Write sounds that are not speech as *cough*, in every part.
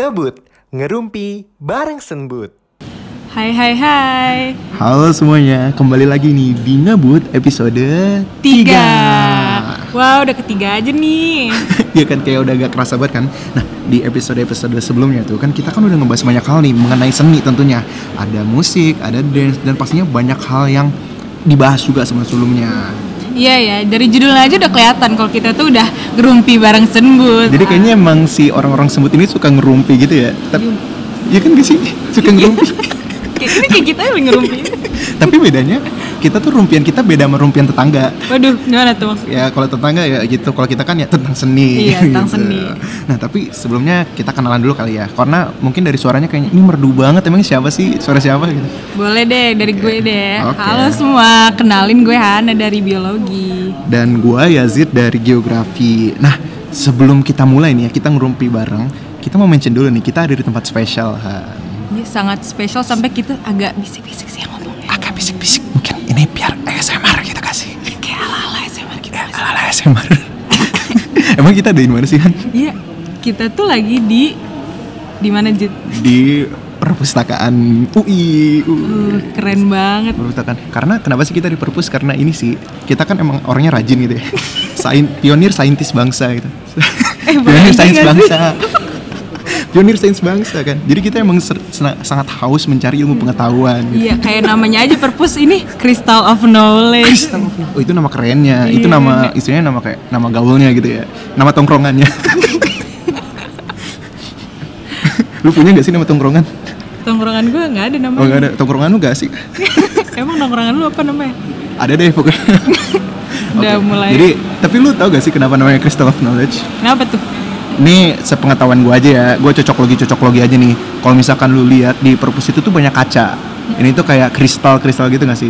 Ngebut, ngerumpi bareng Senbut. Hai hai hai. Halo semuanya, kembali lagi nih di Ngebut episode 3 Tiga. Wow udah ketiga aja nih. *laughs* Ya kan kayak udah agak kerasa banget kan? Nah di episode-episode sebelumnya tuh kan kita kan udah ngebahas banyak hal nih mengenai seni tentunya. Ada musik, ada dance, dan pastinya banyak hal yang dibahas juga sebelum-sebelumnya Iya ya dari judulnya aja udah kelihatan kalau kita tuh udah gerumpi bareng senbut Jadi kayaknya emang si orang-orang sebut ini suka ngerumpi gitu ya? Tapi, ya kan gak sih? Suka ngerumpi? *laughs* Kayak ini kayak kita yang ngerumpi. Tapi bedanya kita tuh rumpian kita beda sama rumpian tetangga. Waduh gimana tuh maksudnya ya kalau tetangga ya gitu. Kalau kita kan ya tentang seni. Iya, tentang *laughs* gitu. seni. nah tapi sebelumnya kita kenalan dulu kali ya. Karena mungkin dari suaranya kayaknya ini merdu banget emang siapa sih? Suara siapa? Gitu. Boleh deh dari gue deh. Oke. Halo semua kenalin gue Hana dari biologi. Dan gua Yazid dari geografi. Nah sebelum kita mulai nih ya kita ngerumpi bareng. Kita mau mention dulu nih kita ada di tempat spesial Han. Ini sangat spesial sampai kita agak bisik-bisik sih ngomongnya. Agak bisik-bisik ASMR kita kasih. Kayak ala-ala SMA gitu ala ASMR emang kita ada di mana sih Han? Iya kita tuh lagi di di mana Jit? di perpustakaan UI. Uh, keren banget. Perpustakaan. Karena kenapa sih kita di perpus? Karena ini sih kita kan emang orangnya rajin gitu ya. *laughs* Sain, pionir saintis bangsa gitu. Eh, *laughs* pionir sih? bangsa *laughs* pionir sains bangsa kan jadi kita emang ser- sangat haus mencari ilmu pengetahuan gitu. Iya kayak namanya aja perpus ini Crystal of Knowledge oh itu nama kerennya itu Iya. nama istilahnya nama kayak nama gaulnya gitu ya nama tongkrongannya *laughs* lu punya gak sih nama tongkrongan Tongkrongan gue nggak ada namanya oh gak ada tongkrongan lu gak sih *laughs* Emang tongkrongan lu apa namanya? ada deh pokoknya *laughs* Udah Oke. mulai Jadi, tapi lu tau gak sih kenapa namanya Crystal of Knowledge? Kenapa tuh? Ini sepengetahuan gue aja ya, gue cocok logi cocok logi aja nih. Kalau misalkan lu lihat di perpus itu tuh banyak kaca. Ini tuh kayak kristal kristal gitu gak sih?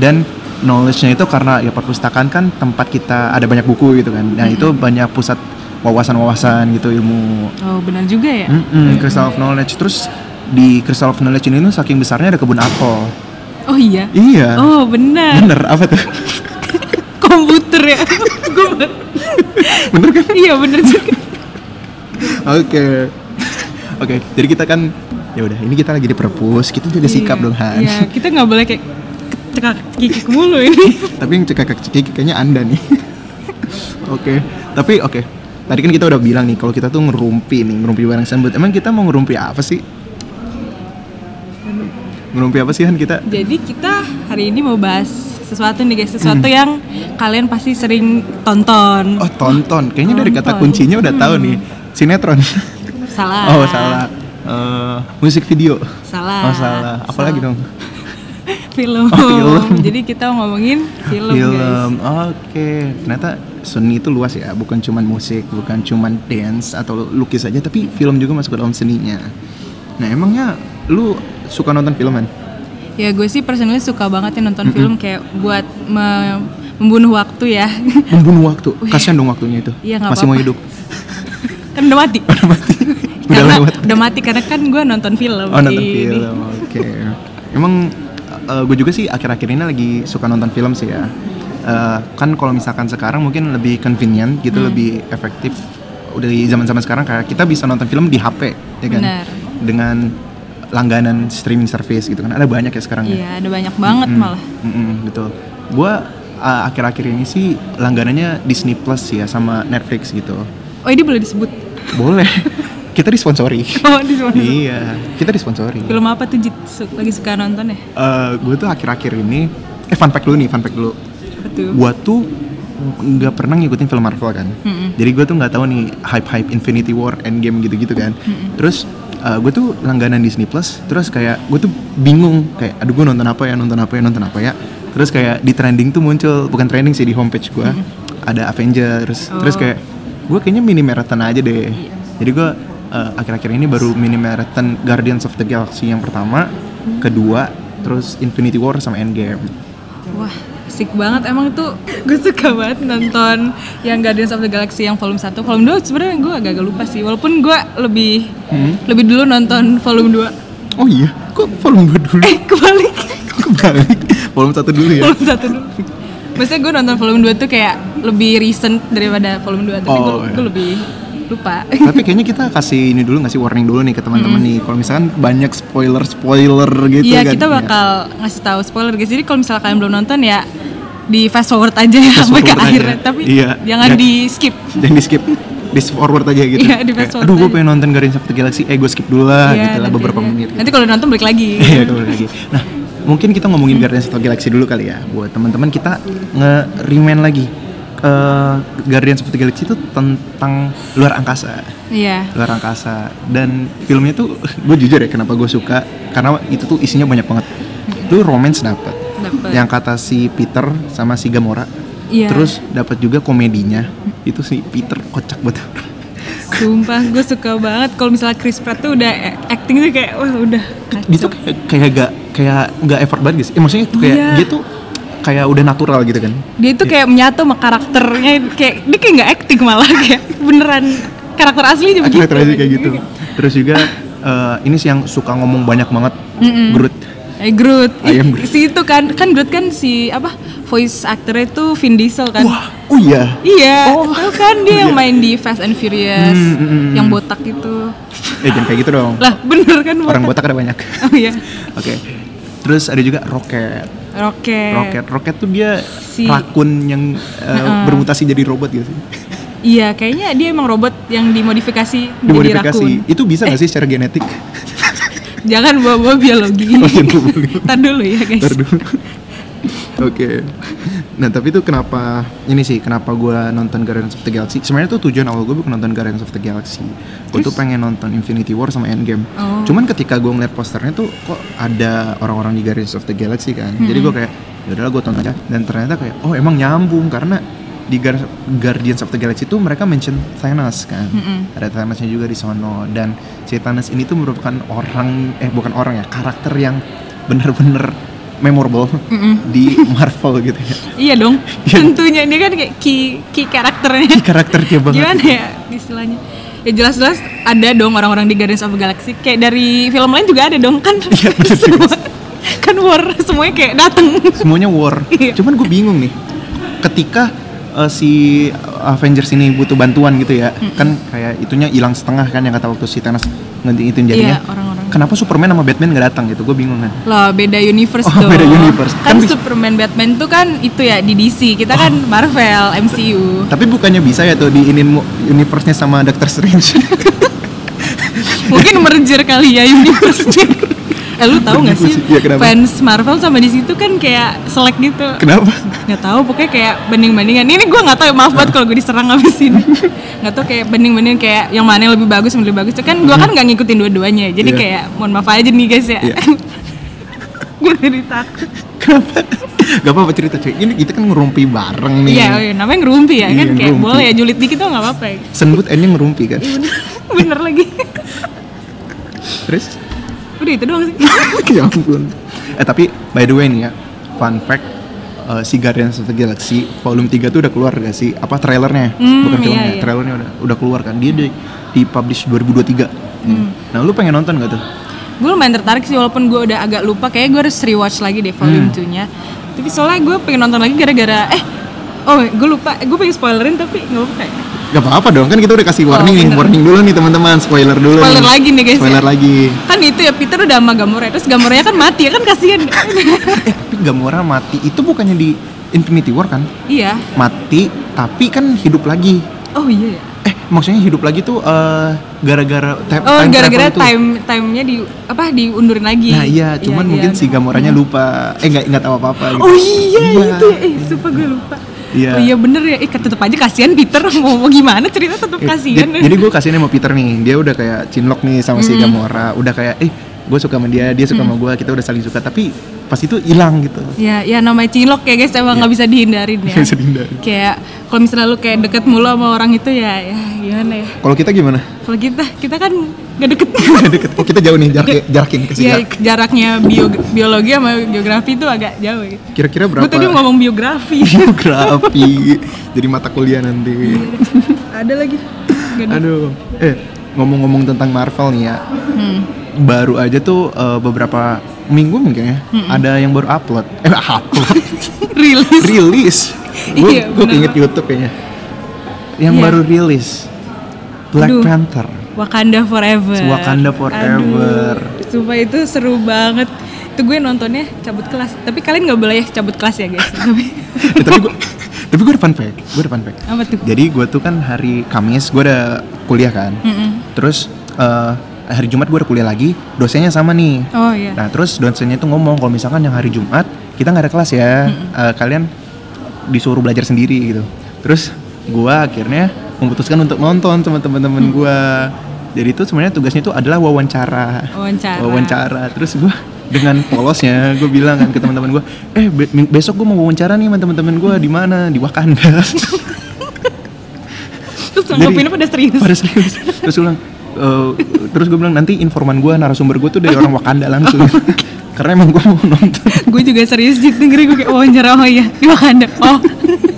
Dan knowledge-nya itu karena ya perpustakaan kan tempat kita ada banyak buku gitu kan. Nah itu banyak pusat wawasan-wawasan gitu ilmu. Oh benar juga ya Mm-mm, Crystal of Knowledge. Terus di Crystal of Knowledge ini tuh saking besarnya ada kebun apel. Oh iya Iya. Oh benar Bener apa tuh? *laughs* Komputer ya *laughs* Gue Bener kan? Iya bener juga Oke. Oke, jadi kita kan ya udah ini kita lagi di perpus, kita jaga sikap Iya. dong Han. Iya kita nggak boleh kayak cekak kikik mulu ini *laughs* Tapi yang cekak cekik kayaknya Anda nih. *laughs* Oke, tapi oke. Tadi kan kita udah bilang nih kalau kita tuh ngerumpi nih, ngerumpi bareng sambut. Emang kita mau ngerumpi apa sih? Ngerumpi apa sih Han kita? Jadi kita hari ini mau bahas sesuatu nih guys Sesuatu yang kalian pasti sering tonton Oh, tonton. Kayaknya dari kata kuncinya udah tahu nih. Sinetron. Salah oh, salah. Eh, musik video. Salah Oh, salah. Apalagi dong? *laughs* film. Oh, film. *laughs* Jadi kita ngomongin film, guys. film oke ternyata seni itu luas ya bukan cuman musik bukan cuman dance atau lukis aja tapi film juga masuk ke dalam seninya nah emangnya lu suka nonton filman Ya gue sih personally suka banget ya nonton film kayak buat me- membunuh waktu ya. membunuh waktu *laughs* kasihan dong waktunya itu Iya, masih mau apa-apa. hidup kan udah mati. *laughs* udah mati *laughs* udah karena lewat udah mati karena kan gue nonton film. oh nonton Ini. film *laughs* oke emang gue juga sih akhir-akhir ini lagi suka nonton film sih ya Eh, kan kalau misalkan sekarang mungkin lebih convenient gitu Hmm. lebih efektif udah di zaman-zaman sekarang kayak kita bisa nonton film di HP ya kan Benar. dengan langganan streaming service gitu kan ada banyak ya sekarang ya Iya, ada banyak banget Mm-mm, malah. mm-mm, betul gua uh, akhir-akhir ini sih langganannya Disney Plus ya sama Netflix gitu Oh, ini boleh disebut. boleh kita disponsori Oh, disebut. iya kita disponsori Film apa tuh Jit? Lagi suka nonton ya? gue tuh akhir-akhir ini eh fun fact dulu nih fun fact dulu tuh? gue tuh nggak pernah ngikutin film Marvel kan Mm-mm. jadi gue tuh nggak tahu nih hype hype Infinity War Endgame gitu-gitu kan terus gue tuh langganan Disney Plus terus kayak gue tuh bingung kayak aduh gue nonton apa ya nonton apa ya nonton apa ya terus kayak di trending tuh muncul bukan trending sih di homepage gue ada Avengers terus Oh. kayak gue kayaknya mini marathon aja deh. Jadi gue uh, akhir-akhir ini baru mini marathon Guardians of the Galaxy yang pertama kedua terus Infinity War sama Endgame. Wah, asik banget. Emang itu gue suka banget nonton yang Guardians of the Galaxy yang volume 1 volume 2 sebenarnya gue agak-agak lupa sih walaupun gue lebih Hmm? lebih dulu nonton volume 2 oh iya? Kok volume 2 dulu? Eh kebalik. *laughs* Kebalik. Volume satu dulu ya? Volume 1 dulu maksudnya gue nonton volume 2 tuh kayak lebih recent daripada volume 2 tapi gue Oh, iya. gue lebih lupa. Tapi kayaknya kita kasih ini dulu nggak sih warning dulu nih ke teman-teman nih. Kalau misalkan banyak spoiler spoiler gitu Iya kan. kita Ya. bakal ngasih tahu spoiler guys. Jadi kalau misalnya kalian belum nonton ya di fast forward aja ya sampai ke akhir. Tapi Iya. jangan Dan- di skip. Jangan di skip, di forward aja gitu. Iya, di fast forward Aduh, gue pengen nonton Guardians of the Galaxy. Eh, gue skip dulu lah, Iya, gitu lah beberapa aja. menit. gitu. Nanti kalau nonton balik lagi. Iya kembali lagi. Nah mungkin kita ngomongin Guardians of the Galaxy dulu kali ya. Buat teman-teman kita nge-remind lagi. eh Guardians of the Galaxy itu tentang luar angkasa, Iya. luar angkasa. Dan filmnya tuh *laughs* gue jujur ya kenapa gue suka karena itu tuh isinya banyak banget. Itu romance. Dapet. Yang kata si Peter sama si Gamora. Iya. Terus dapat juga komedinya. Itu si Peter kocak banget. Sumpah gue suka banget kalau misalnya Chris Pratt tuh udah acting tuh kayak wah udah dia kacau. tuh kayak kayak gak kayak nggak effort banget guys. Eh, maksudnya kayak Iya. dia tuh kayak udah natural gitu kan. Dia tuh kayak menyatu sama karakternya kayak dia kayak nggak acting malah *laughs* kayak beneran karakter aslinya begitu. Karakter kayak gitu. Terus juga eh, ini sih yang suka ngomong banyak banget Groot. Eh Groot. Ayam Groot. Si itu kan kan Groot kan si apa voice actornya itu Vin Diesel kan. Wah, oh iya. Iya, Oh. itu kan dia yang main di Fast and Furious, Hmm, hmm, hmm. yang botak itu. Eh jangan kayak gitu dong. Lah, bener kan botak? Orang botak ada banyak. Oh iya. Oke. Terus ada juga Rocket. Rocket. Rocket. Rocket tuh dia Si- rakun yang eh, bermutasi jadi robot gitu sih. Iya, kayaknya dia emang robot yang dimodifikasi Dimodifikasi. rakun. Eh. Itu bisa nggak sih secara genetik? *laughs* Jangan bawa-bawa biologi. *laughs* Oh. Ntar dulu ya, guys. Dulu. Oke. Nah tapi itu kenapa ini sih kenapa gue nonton Guardians of the Galaxy? Sebenarnya tuh tujuan awal gue bukan nonton Guardians of the Galaxy. Gue tuh pengen nonton Infinity War sama Endgame. Oh. Cuman ketika gue ngeliat posternya tuh kok ada orang-orang di Guardians of the Galaxy kan. Jadi gue kayak ya udahlah gue tonton aja. Dan ternyata kayak oh emang nyambung karena di Gar- Guardians of the Galaxy itu mereka mention Thanos kan. Ada Thanosnya juga di sono dan si Thanos ini tuh merupakan orang eh bukan orang ya karakter yang bener-bener memorable di Marvel gitu ya. *laughs* Iya dong. *laughs* Iya. Tentunya dia kan kayak key key karakternya. Karakter dia banget. Gimana ya istilahnya? Ya jelas-jelas ada dong orang-orang di Guardians of the Galaxy. Kayak dari film lain juga ada dong kan. *laughs* Iya, sih, Semua, kan war semuanya kayak dateng. Semuanya war. Iya. Cuman gue bingung nih. Ketika eh, si Avengers ini butuh bantuan gitu ya, kan kayak itunya hilang setengah kan yang kata waktu si Thanos ngentiin jadinya. Iya, orang-orang. Kenapa Superman sama Batman nggak datang gitu? Gue bingung kan. Loh, beda universe Oh, dong. beda universe. Kan, Kan Superman Batman tuh kan itu ya di DC. Kita kan Marvel, MCU. Tapi bukannya bisa ya tuh diinin universe-nya sama Doctor Strange. *laughs* Mungkin merger kali ya universe-nya. *laughs* eh lu tahu nggak sih Iya, kenapa? fans Marvel sama DC tuh kan kayak selek gitu. Kenapa? nggak tahu pokoknya kayak banding-bandingan ini gue nggak tahu ya, maaf banget kalau gue diserang abis ini nggak tahu kayak banding-banding kayak yang mana yang lebih bagus yang lebih bagus kan gue kan nggak ngikutin dua-duanya jadi Iya. kayak mohon maaf aja nih guys ya Iya. *laughs* gue jadi takut Kenapa? Gak apa-apa cerita cuy. Ini kita kan ngerumpi bareng nih. iya iya, namanya ngerumpi ya kan Iya, kayak ngerumpi. boleh ya julid dikit tuh nggak apa-apa ya Senbut endnya ngerumpi kan. bener, *laughs* bener lagi Terus? Udah itu doang sih *laughs* ya ampun. Eh tapi by the way nih ya, fun fact eh, si Guardians of the Galaxy volume 3 tuh udah keluar gak sih? Apa trailernya? Hmm, Bukan iya, filmnya. iya. Trailernya udah udah keluar kan. Dia di, di publish 2023. Hmm. Nah, lu pengen nonton gak tuh? gue lumayan tertarik sih walaupun gue udah agak lupa kayak gue harus rewatch lagi deh volume 2 nya tapi soalnya gue pengen nonton lagi gara-gara eh oh gue lupa gue pengen spoilerin tapi nggak apa-apa Gak apa-apa dong, kan kita udah kasih warning nih, Oh, bener. warning dulu nih teman-teman, spoiler dulu. Spoiler nih. lagi nih, guys, Spoiler ya. lagi. kan itu ya Peter udah sama Gamora terus Gamoranya kan mati ya kan kasihan *laughs* Eh, Gamora mati itu bukannya di Infinity War kan? iya Mati, tapi kan hidup lagi. oh iya ya Eh, maksudnya hidup lagi tuh eh, gara-gara time, oh time gara-gara time timenya di apa diundurin lagi Nah iya, cuman mungkin si udah. Gamoranya lupa. Eh nggak nggak tahu apa-apa. Gitu. oh iya, Iya. itu ya. eh sumpah gue lupa Iya. oh iya bener ya eh tetep aja kasihan Peter *laughs* mau, mau gimana cerita tetep Eh, kasihan Jadi, jadi gue kasihin sama Peter nih. Dia udah kayak cinlok nih sama si Gamora. Udah kayak eh gue suka sama dia, dia suka sama gue. Kita udah saling suka. Tapi pas itu hilang gitu. Ya, ya namanya cilok ya guys, emang nggak bisa dihindarin ya. Iya. Bisa dihindarin. Kayak kalau misalnya lu kayak deket mulu sama orang itu ya, ya gimana ya? Kalau kita gimana? Kalau kita, kita kan gak deket. *laughs* Nggak deket. Oh, kita jauh nih jarak jarakin kasih ya, jarak. jaraknya bio, biologi sama geografi itu agak jauh gitu. Kira-kira berapa? Gue tadi ngomong biografi. *laughs* Geografi. Jadi mata kuliah nanti. ada lagi. Gak. Aduh. Eh, ngomong-ngomong tentang Marvel nih ya. Hmm. Baru aja tuh eh, beberapa minggu mungkin ya. Ada yang baru upload. Eh, upload. *laughs* Rilis. rilis. Gue Iya, inget YouTube kayaknya. Yang Iya. baru rilis. Black Aduh. Panther. Wakanda Forever. Wakanda Forever. Aduh, sumpah itu seru banget. Itu gue nontonnya cabut kelas. Tapi kalian nggak boleh cabut kelas ya guys. *laughs* Tapi Ya, tapi gue tapi gue ada fun fact, gue ada fun fact. apa tuh? Jadi gue tuh kan hari Kamis gue ada kuliah kan. Mm-mm. Terus eh, hari Jumat gue ada kuliah lagi, dosennya sama nih. Oh iya. Nah terus dosennya itu ngomong kalau misalkan yang hari Jumat kita nggak ada kelas ya, Eh, kalian disuruh belajar sendiri gitu. Terus gue akhirnya memutuskan untuk nonton sama teman-teman gue. Jadi itu sebenarnya tugasnya itu adalah wawancara. Wawancara. Wawancara. Terus gue dengan polosnya gue bilang kan ke teman-teman gue, eh be- besok gue mau wawancara nih sama teman-teman gue di mana di Wakanda. *laughs* Terus Jadi- nanggepinnya pada serius. pada serius terus gue bilang eh, terus gue bilang nanti informan gue narasumber gue tuh dari orang Wakanda langsung *laughs* karena emang gue mau nonton gue juga serius sih dengerin gue kayak wawancara oh iya di Wakanda. Oh.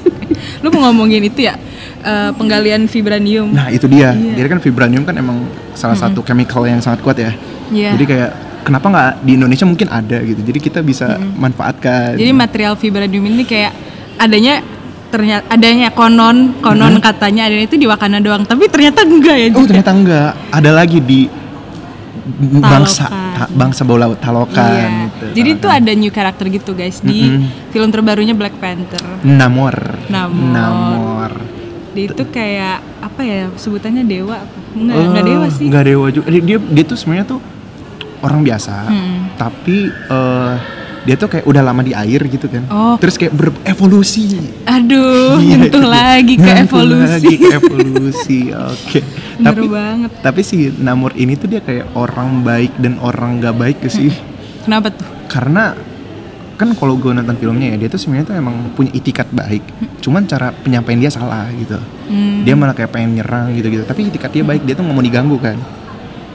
*laughs* Lu mau ngomongin itu ya? Eh, penggalian vibranium. nah itu dia Iya. jadi kan vibranium kan emang salah satu chemical yang sangat kuat ya Iya. jadi kayak kenapa nggak di Indonesia mungkin ada gitu jadi kita bisa manfaatkan Jadi material vibranium ini kayak adanya ternyata adanya konon konon katanya adanya itu di Wakanda doang, tapi ternyata enggak ya. oh juga. ternyata enggak ada lagi di bangsa Talokan. ta- bangsa bawah laut Talokan Iya. gitu Jadi itu ada new karakter gitu guys di Mm-mm. film terbarunya Black Panther. Namor Namor. Namor Dia itu kayak apa ya sebutannya dewa? apa? Enggak, Eh, enggak dewa sih. Nggak dewa juga. Dia dia, tuh sebenarnya tuh orang biasa, Hmm. tapi eh, dia tuh kayak udah lama di air gitu kan. Oh. Terus kayak berevolusi. Aduh, Iya, nyentuh itu. lagi ke evolusi. lagi ke evolusi. Oke. Bener Tapi banget. tapi si Namor ini tuh dia kayak orang baik dan orang nggak baik sih. Kenapa tuh? Karena kan kalau gue nonton filmnya ya dia tuh sebenarnya tuh emang punya itikat baik. Cuman cara penyampaian dia salah gitu. Hmm. Dia malah kayak pengen nyerang gitu-gitu. Tapi itikat dia baik, dia tuh nggak mau diganggu kan.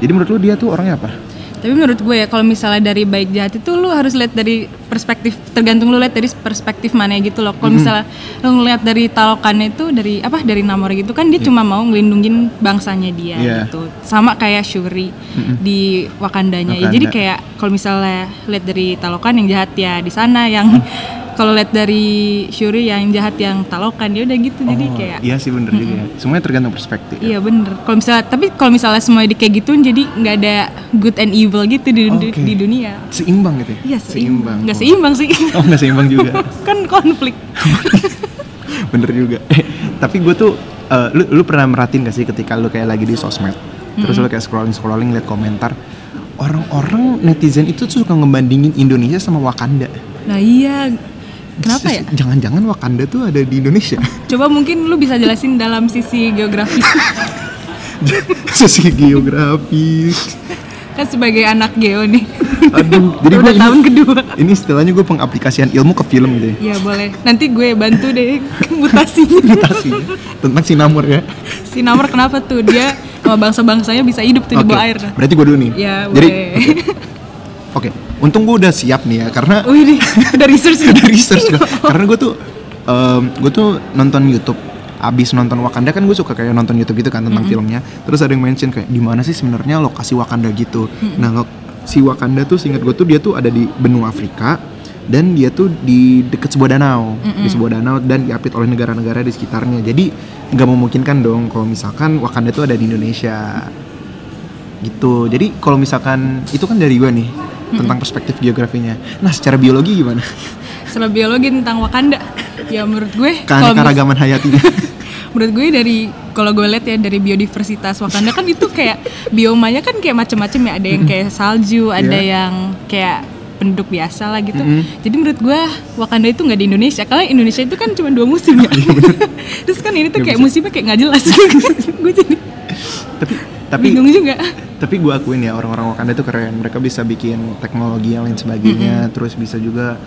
Jadi menurut lu dia tuh orangnya apa? Tapi menurut gue ya kalau misalnya dari baik jahat itu lu harus lihat dari perspektif tergantung lu lihat dari perspektif mana gitu loh. Kalau misalnya lu ngeliat dari talokannya itu dari apa dari Namor gitu kan dia cuma mau ngelindungin bangsanya dia Iya. gitu. Sama kayak Shuri di Wakandanya. Ya, Wakanda. jadi kayak kalau misalnya lihat dari talokan yang jahat ya di sana yang kalau lihat dari Shuri yang jahat yang talokan ya udah gitu. Jadi Oh, kayak iya sih bener juga ya. Semuanya tergantung perspektif. Iya bener. Kalau misalnya tapi kalau misalnya semuanya di kayak gituin jadi nggak ada good and evil gitu di, Oke. di dunia. Seimbang gitu ya? Iya seimbang. Nggak Oh. seimbang sih. Oh nggak seimbang juga. *laughs* kan konflik. *laughs* bener juga. Eh, tapi gue tuh, eh, lu, lu pernah merhatiin gak sih ketika lu kayak lagi di sosmed, terus lu kayak scrolling scrolling liat komentar, orang-orang netizen itu tuh suka ngebandingin Indonesia sama Wakanda. Nah iya. Kenapa ya? *laughs* Jangan-jangan Wakanda tuh ada di Indonesia. *laughs* Coba mungkin lu bisa jelasin dalam sisi geografis. *laughs* Sisi geografis. kan sebagai anak geo nih. Aduh, jadi gue tahun kedua. Ini istilahnya gue pengaplikasian ilmu ke film gitu ya. Ya boleh. Nanti gue bantu deh mutasinya. Mutasinya tentang sinamur ya. si Namor kenapa tuh dia sama bangsa-bangsanya bisa hidup tuh di Oke, bawah air. Berarti gue dulu nih. Ya Jadi, boleh. oke. Untung gue udah siap nih ya, karena Wih nih, *laughs* udah research *laughs* udah research gue. *laughs* Karena gue tuh, gue tuh nonton YouTube. Abis nonton Wakanda kan gue suka kayak nonton YouTube gitu kan tentang filmnya. Terus ada yang mention kayak di mana sih sebenarnya lokasi Wakanda gitu. Nah, lo- si Wakanda tuh singkat gue tuh dia tuh ada di benua Afrika dan dia tuh di deket sebuah danau, di sebuah danau dan diapit oleh negara-negara di sekitarnya. Jadi nggak memungkinkan dong kalau misalkan Wakanda tuh ada di Indonesia gitu. Jadi kalau misalkan itu kan dari gue nih tentang perspektif geografinya. Nah, secara biologi gimana? Setelah biologi tentang Wakanda, ya menurut gue kalau Keanekaragaman hayatinya. *laughs* menurut gue dari kalau gue lihat ya dari biodiversitas Wakanda kan itu kayak biomanya kan kayak macam-macam ya ada yang kayak salju ada Iya. yang kayak penduduk biasa lah gitu Mm-mm. jadi menurut gue Wakanda itu nggak di Indonesia karena Indonesia itu kan cuma dua musim ya *laughs* terus kan ini tuh Iya, Nggak kayak bisa. musimnya kayak nggak jelas *laughs* gue jadi tapi bingung juga tapi gue akuin ya orang-orang Wakanda itu keren. Mereka bisa bikin teknologi yang lain sebagainya, terus bisa juga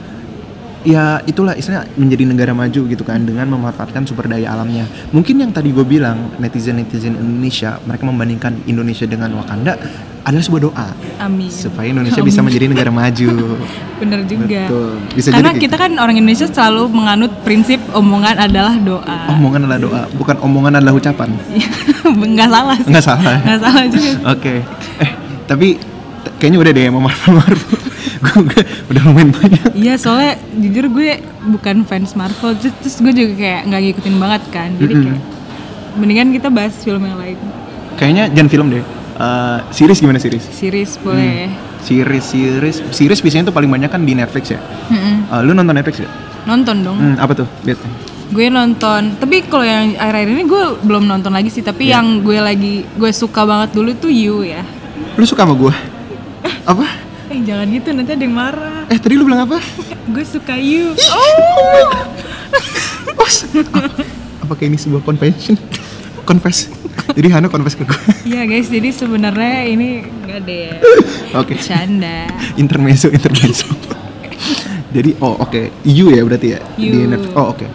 ya itulah istilahnya menjadi negara maju gitu kan dengan memanfaatkan sumber daya alamnya. Mungkin yang tadi gue bilang netizen-netizen Indonesia mereka membandingkan Indonesia dengan Wakanda adalah sebuah doa amin supaya Indonesia bisa menjadi negara maju. *laughs* bener juga Betul. Bisa karena jadi kita kan orang Indonesia selalu menganut prinsip omongan adalah doa Omongan adalah doa, bukan omongan adalah ucapan. *laughs* nggak salah sih. Enggak salah. nggak salah juga Oke. Eh, tapi kayaknya udah deh Marvel Marvel. Gue *laughs* udah lumayan banyak. Iya soalnya jujur gue bukan fans Marvel terus, terus gue juga kayak nggak ngikutin banget kan jadi Mm-mm. kayak mendingan kita bahas film yang lain kayaknya jangan film deh. Eh, series gimana series? Series boleh. Series, series, series biasanya tuh paling banyak kan di Netflix ya. Mm-mm. Eh, lu nonton Netflix ya? Nonton dong. Hmm, apa tuh? Lihat. Gue nonton, tapi kalau yang akhir-akhir ini gue belum nonton lagi sih. Tapi Iya. yang gue lagi gue suka banget dulu tuh You ya. Lu suka sama gua? Apa? Eh jangan gitu nanti ada yang marah. Eh tadi lu bilang apa? gue suka You. Bos. apa, apakah ini sebuah confession? Confess. Jadi Hana confess ke gue. Iya guys, jadi sebenarnya ini nggak ada ya. Oke. Canda. Intermezzo, intermezzo. Jadi oh oke, You ya berarti ya di You. Netflix. Oh oke.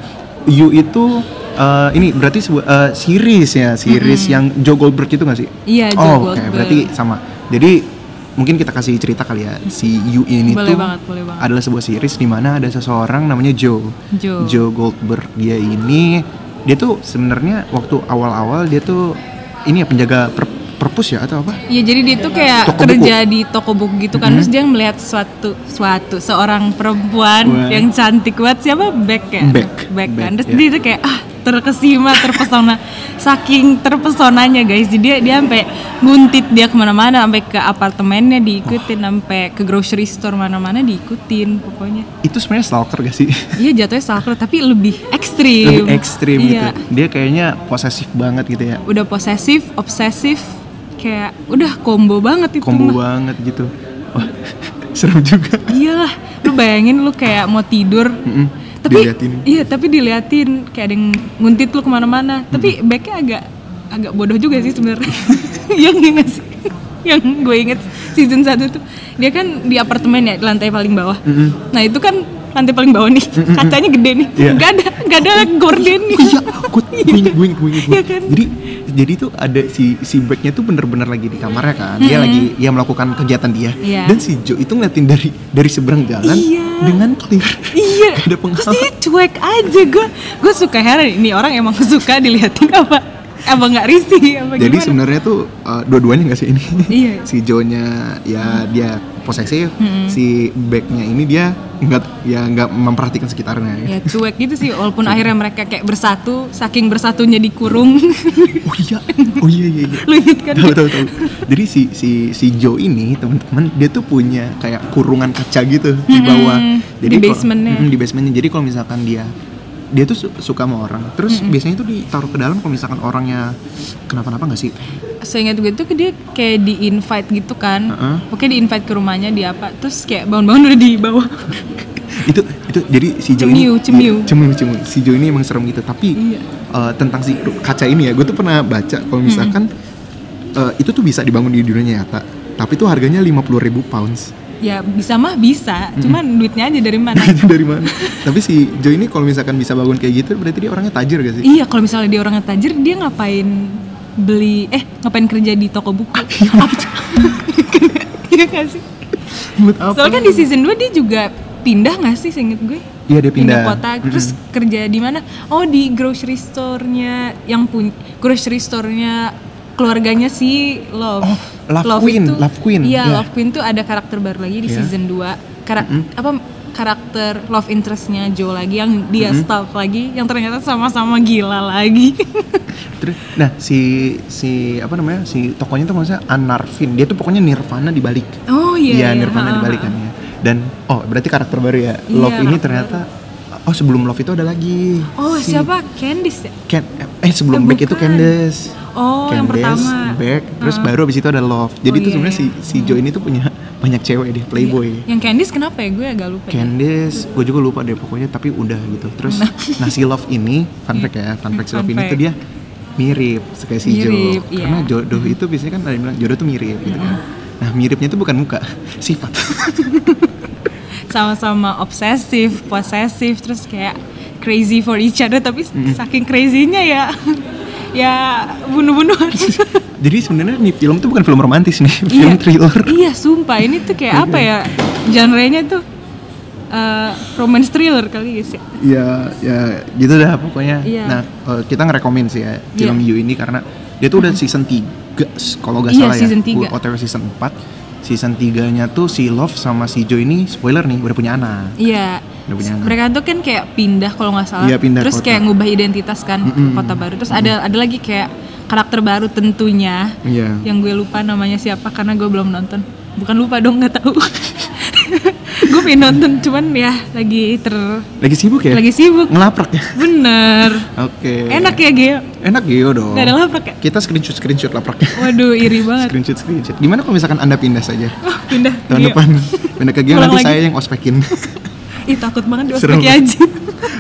You itu eh, ini berarti sebuah eh, series ya, series yang Joe Goldberg itu nggak sih? Iya, Joe oh, oke, Goldberg. berarti sama. Jadi mungkin kita kasih cerita kali ya si You ini Boleh tuh banget, boleh banget. adalah sebuah series di mana ada seseorang namanya Joe. Joe. Joe Goldberg dia ini dia tuh sebenarnya waktu awal-awal dia tuh ini ya penjaga per, perpus ya atau apa? Iya jadi dia tuh kayak Toko kerja di toko buku gitu kan terus dia melihat suatu suatu seorang perempuan Wah. yang cantik banget siapa Beck ya Beck. Beck kan Beck, terus ya. dia tuh kayak ah terkesima terpesona saking terpesonanya guys jadi dia dia sampai nguntit dia ke mana-mana sampai ke apartemennya diikutin sampai ke grocery store mana-mana diikutin pokoknya Itu sebenarnya stalker gak sih? *laughs* iya jatuhnya stalker tapi lebih ekstrim Lebih ekstrim iya. gitu. Dia kayaknya posesif banget gitu ya. udah posesif obsesif kayak udah combo banget itu Combo mah. banget gitu. Wah, *laughs* serem juga. Iyalah, lu bayangin lu kayak mau tidur, Mm-mm, tapi diliatin. iya tapi diliatin kayak ada yang nguntit lu ke mana-mana. Tapi backnya agak agak bodoh juga sih sebenarnya. *laughs* yang inget sih, yang gue inget season 1 tuh dia kan di apartemen ya di lantai paling bawah. Mm-mm. Nah itu kan lantai paling bawah nih, kacanya gede nih, Iya. nggak ada nggak ada gorden nih. Iya, gue inget, gue inget. Iya kan? Jadi jadi tuh ada si si Becknya tuh bener-bener lagi di kamarnya kan. Dia lagi ya melakukan kegiatan dia. Iya. Dan si Joe itu ngeliatin dari dari seberang jalan Iya. dengan clear. Iya. *laughs* Gak ada Terus penghalang. dia cuek aja gue. Gue suka heran ini orang emang *laughs* suka diliatin apa? Apa nggak risih? Apa Jadi sebenarnya tuh uh, dua-duanya nggak sih ini? Iya. *laughs* si Joe-nya ya dia posesif, si Becknya ini dia nggak ya nggak memperhatikan sekitarnya. ya cuek gitu sih walaupun akhirnya mereka kayak bersatu saking bersatunya dikurung *laughs* Oh iya, oh iya iya. iya. lu inget kan tahu tahu tahu. Jadi si si si Joe ini teman-teman dia tuh punya kayak kurungan kaca gitu di bawah. Jadi di basementnya. Mm, di basementnya. Jadi kalau misalkan dia dia tuh su- suka sama orang, terus biasanya tuh ditaruh ke dalam kalau misalkan orangnya kenapa-napa nggak sih? seingat gue tuh dia kayak di invite gitu kan Heeh. oke di invite ke rumahnya di apa terus kayak bangun-bangun udah di bawah *laughs* itu itu jadi si Joe Cemiu, ini cemiu. Iya, cemiu cemiu. Si Joe ini emang serem gitu. Tapi Iya. eh, tentang si kaca ini ya, gue tuh pernah baca kalau misalkan eh, itu tuh bisa dibangun di dunia nyata. Tapi tuh harganya 50.000 ribu pounds. Ya bisa mah bisa. Cuman duitnya aja dari mana? Dari mana? Tapi si Joe ini kalau misalkan bisa bangun kayak gitu, berarti dia orangnya tajir gak sih? iya kalau misalnya dia orangnya tajir dia ngapain beli eh ngapain kerja di toko buku? *laughs* Apa iya gak sih? Buat apa? soalnya kan di season 2 dia juga pindah gak sih seinget gue? Iya dia pindah. kota terus kerja di mana? Oh di grocery store-nya yang punya grocery store-nya keluarganya si Love Oh, Love Queen, Love Queen, iya iya. Love Queen tuh ada karakter baru lagi di Iya. season 2 Karak apa karakter love interestnya Joe lagi yang dia stalk lagi yang ternyata sama-sama gila lagi *laughs* Terus, nah si si apa namanya si tokonya tuh maksudnya Anarvin. Dia tuh pokoknya Nirvana dibalik. oh iya, iya. Nirvana ha, dibalik kan ya. Dan oh berarti karakter baru ya. Iya, Love ini ternyata oh sebelum Love itu ada lagi. oh Si siapa Candice ya Ken, eh sebelum Eh, Beck itu bukan. Candace. Oh, yang pertama. Beck, terus Heeh. baru abis itu ada Love. Jadi Oh, tuh iya, sebenarnya si iya. si Joe ini tuh punya *laughs* banyak cewek deh, playboy. Iya. yang Candice kenapa ya gue agak lupa ya. Candice, gue juga lupa deh pokoknya tapi udah gitu. Terus *laughs* nah si Love ini, fun fact ya, fun fact si Love ini tuh dia mirip kayak si Joe. Mirip, iya. Karena jodoh itu biasanya kan ada yang bilang jodoh tuh mirip gitu kan. Nah miripnya tuh bukan muka, *laughs* sifat. sama-sama obsesif, posesif, terus kayak crazy for each other tapi saking crazy-nya ya ya bunuh-bunuhan. *laughs* Jadi sebenarnya nih film tuh bukan film romantis nih, film iya, thriller. Iya, sumpah ini tuh kayak apa ya? Genre-nya tuh eh, romance thriller kali guys ya. Ya, ya gitu dah pokoknya. Iya. Nah, eh, kita ngerekomen sih ya film You ini karena dia tuh udah season 3 kalau nggak Iya, salah season ya. tiga. OTW season 4. Season 3-nya tuh si Love sama si Joe ini spoiler nih udah punya anak. Iya. Udah punya anak. Mereka tuh kan kayak pindah kalau nggak salah. Iya, pindah terus kota. kayak ngubah identitas kan ke Mm-mm. kota baru. Terus ada ada lagi kayak karakter baru tentunya Iya. yang gue lupa namanya siapa karena gue belum nonton bukan lupa dong nggak tahu *laughs* gue pengen nonton cuman ya lagi ter Lagi sibuk ya? lagi sibuk Ngelaprak ya? bener Oke. enak ya Geo Enak Gio dong. nggak ada laprak ya Kita screenshot screenshot lapraknya. waduh iri banget Screenshot screenshot. Gimana kalau misalkan anda pindah saja oh, pindah tahun Geo. depan? Pindah ke Gio Pulang nanti lagi. saya yang ospekin. *laughs* ih takut banget di ospek aja *laughs*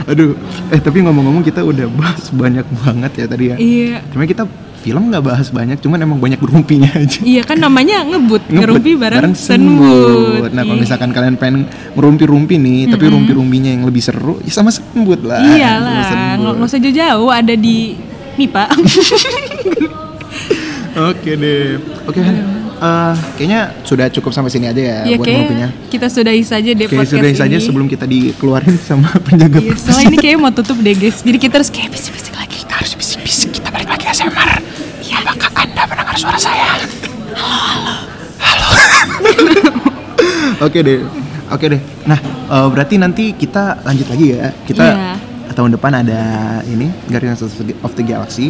Aduh. Eh tapi ngomong-ngomong kita udah bahas banyak banget ya tadi ya. iya Cuma kita film nggak bahas banyak, cuman emang banyak berumpinya aja. iya kan namanya ngebut Ngebut ngerumpi bareng, senbut Nah kalau Iya. misalkan kalian pengen ngerumpi-rumpi nih, tapi rumpi-rumpinya yang lebih seru, ya sama sembut lah. Iyalah nggak usah jauh-jauh ada di MIPA *laughs* Oke deh. Oke Han. Eh, kayaknya sudah cukup sampai sini aja ya Iya buat ngopinya. kita sudahi saja deh podcast sudah ini. saja sebelum kita dikeluarin sama *laughs* penjaga Iya, setelah ini kayak mau tutup deh guys. Jadi kita harus kayak bisik-bisik lagi. Kita harus bisik-bisik, kita balik lagi ASMR. Iya. Apakah Anda mendengar suara saya? Halo, halo. *laughs* Oke deh. Oke deh. Nah, eh, berarti nanti kita lanjut lagi ya. Kita Iya. Tahun depan ada ini Guardians of the- of the Galaxy.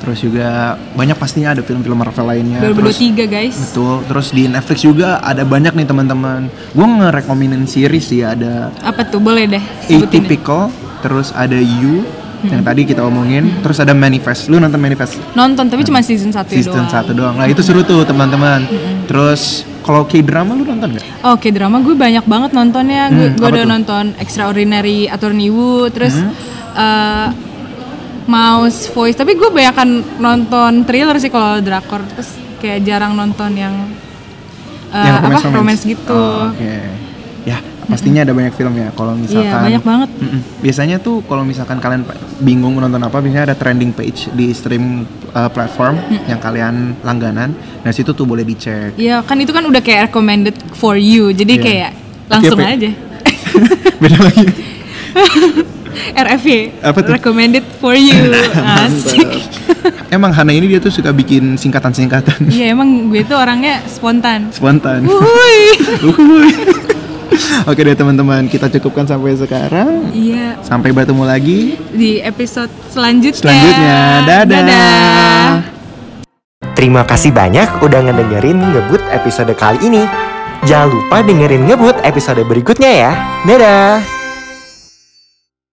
Terus juga banyak pastinya ada film-film Marvel lainnya. Terus 2023 guys. Betul. Terus di Netflix juga ada banyak nih teman-teman. Gue ngerekomenin series sih ada Apa tuh? Boleh deh sebutin. deh. Atypical, terus ada You yang tadi kita omongin, terus ada Manifest. Lu nonton Manifest? Nonton tapi cuma season 1 Season doang. 1 doang. Nah, itu seru tuh teman-teman. Terus kalau K-drama lu nonton gak? Oke drama gue banyak banget nontonnya. Gue Hmm, gue udah tuh? nonton Extraordinary Attorney Woo, terus eh, Mouse Voice. Tapi gue banyak nonton thriller sih kalau drakor. Terus kayak jarang nonton yang eh, yang apa romance-romance? romance gitu. Oh, Oke. Ya, pastinya ada banyak film ya kalau misalkan Iya banyak banget. Mm-mm. Biasanya tuh kalau misalkan kalian bingung mau nonton apa, biasanya ada trending page di stream uh, platform Mm. yang kalian langganan. Nah, situ tuh boleh dicek. Iya kan itu kan udah kayak recommended for you. Jadi Iya. kayak langsung ya? aja. *laughs* Beda lagi. *laughs* RFY Apa tuh? recommended for you. *laughs* Asik. Emang Hana ini dia tuh suka bikin singkatan-singkatan Iya emang gue tuh orangnya spontan. spontan. Wuih. *laughs* Oke deh teman-teman, kita cukupkan sampai sekarang. Iya Sampai bertemu lagi di episode selanjutnya. selanjutnya. Dadah. Dadah. Terima kasih banyak udah ngedengerin ngebut episode kali ini. Jangan lupa dengerin ngebut episode berikutnya ya. Dadah.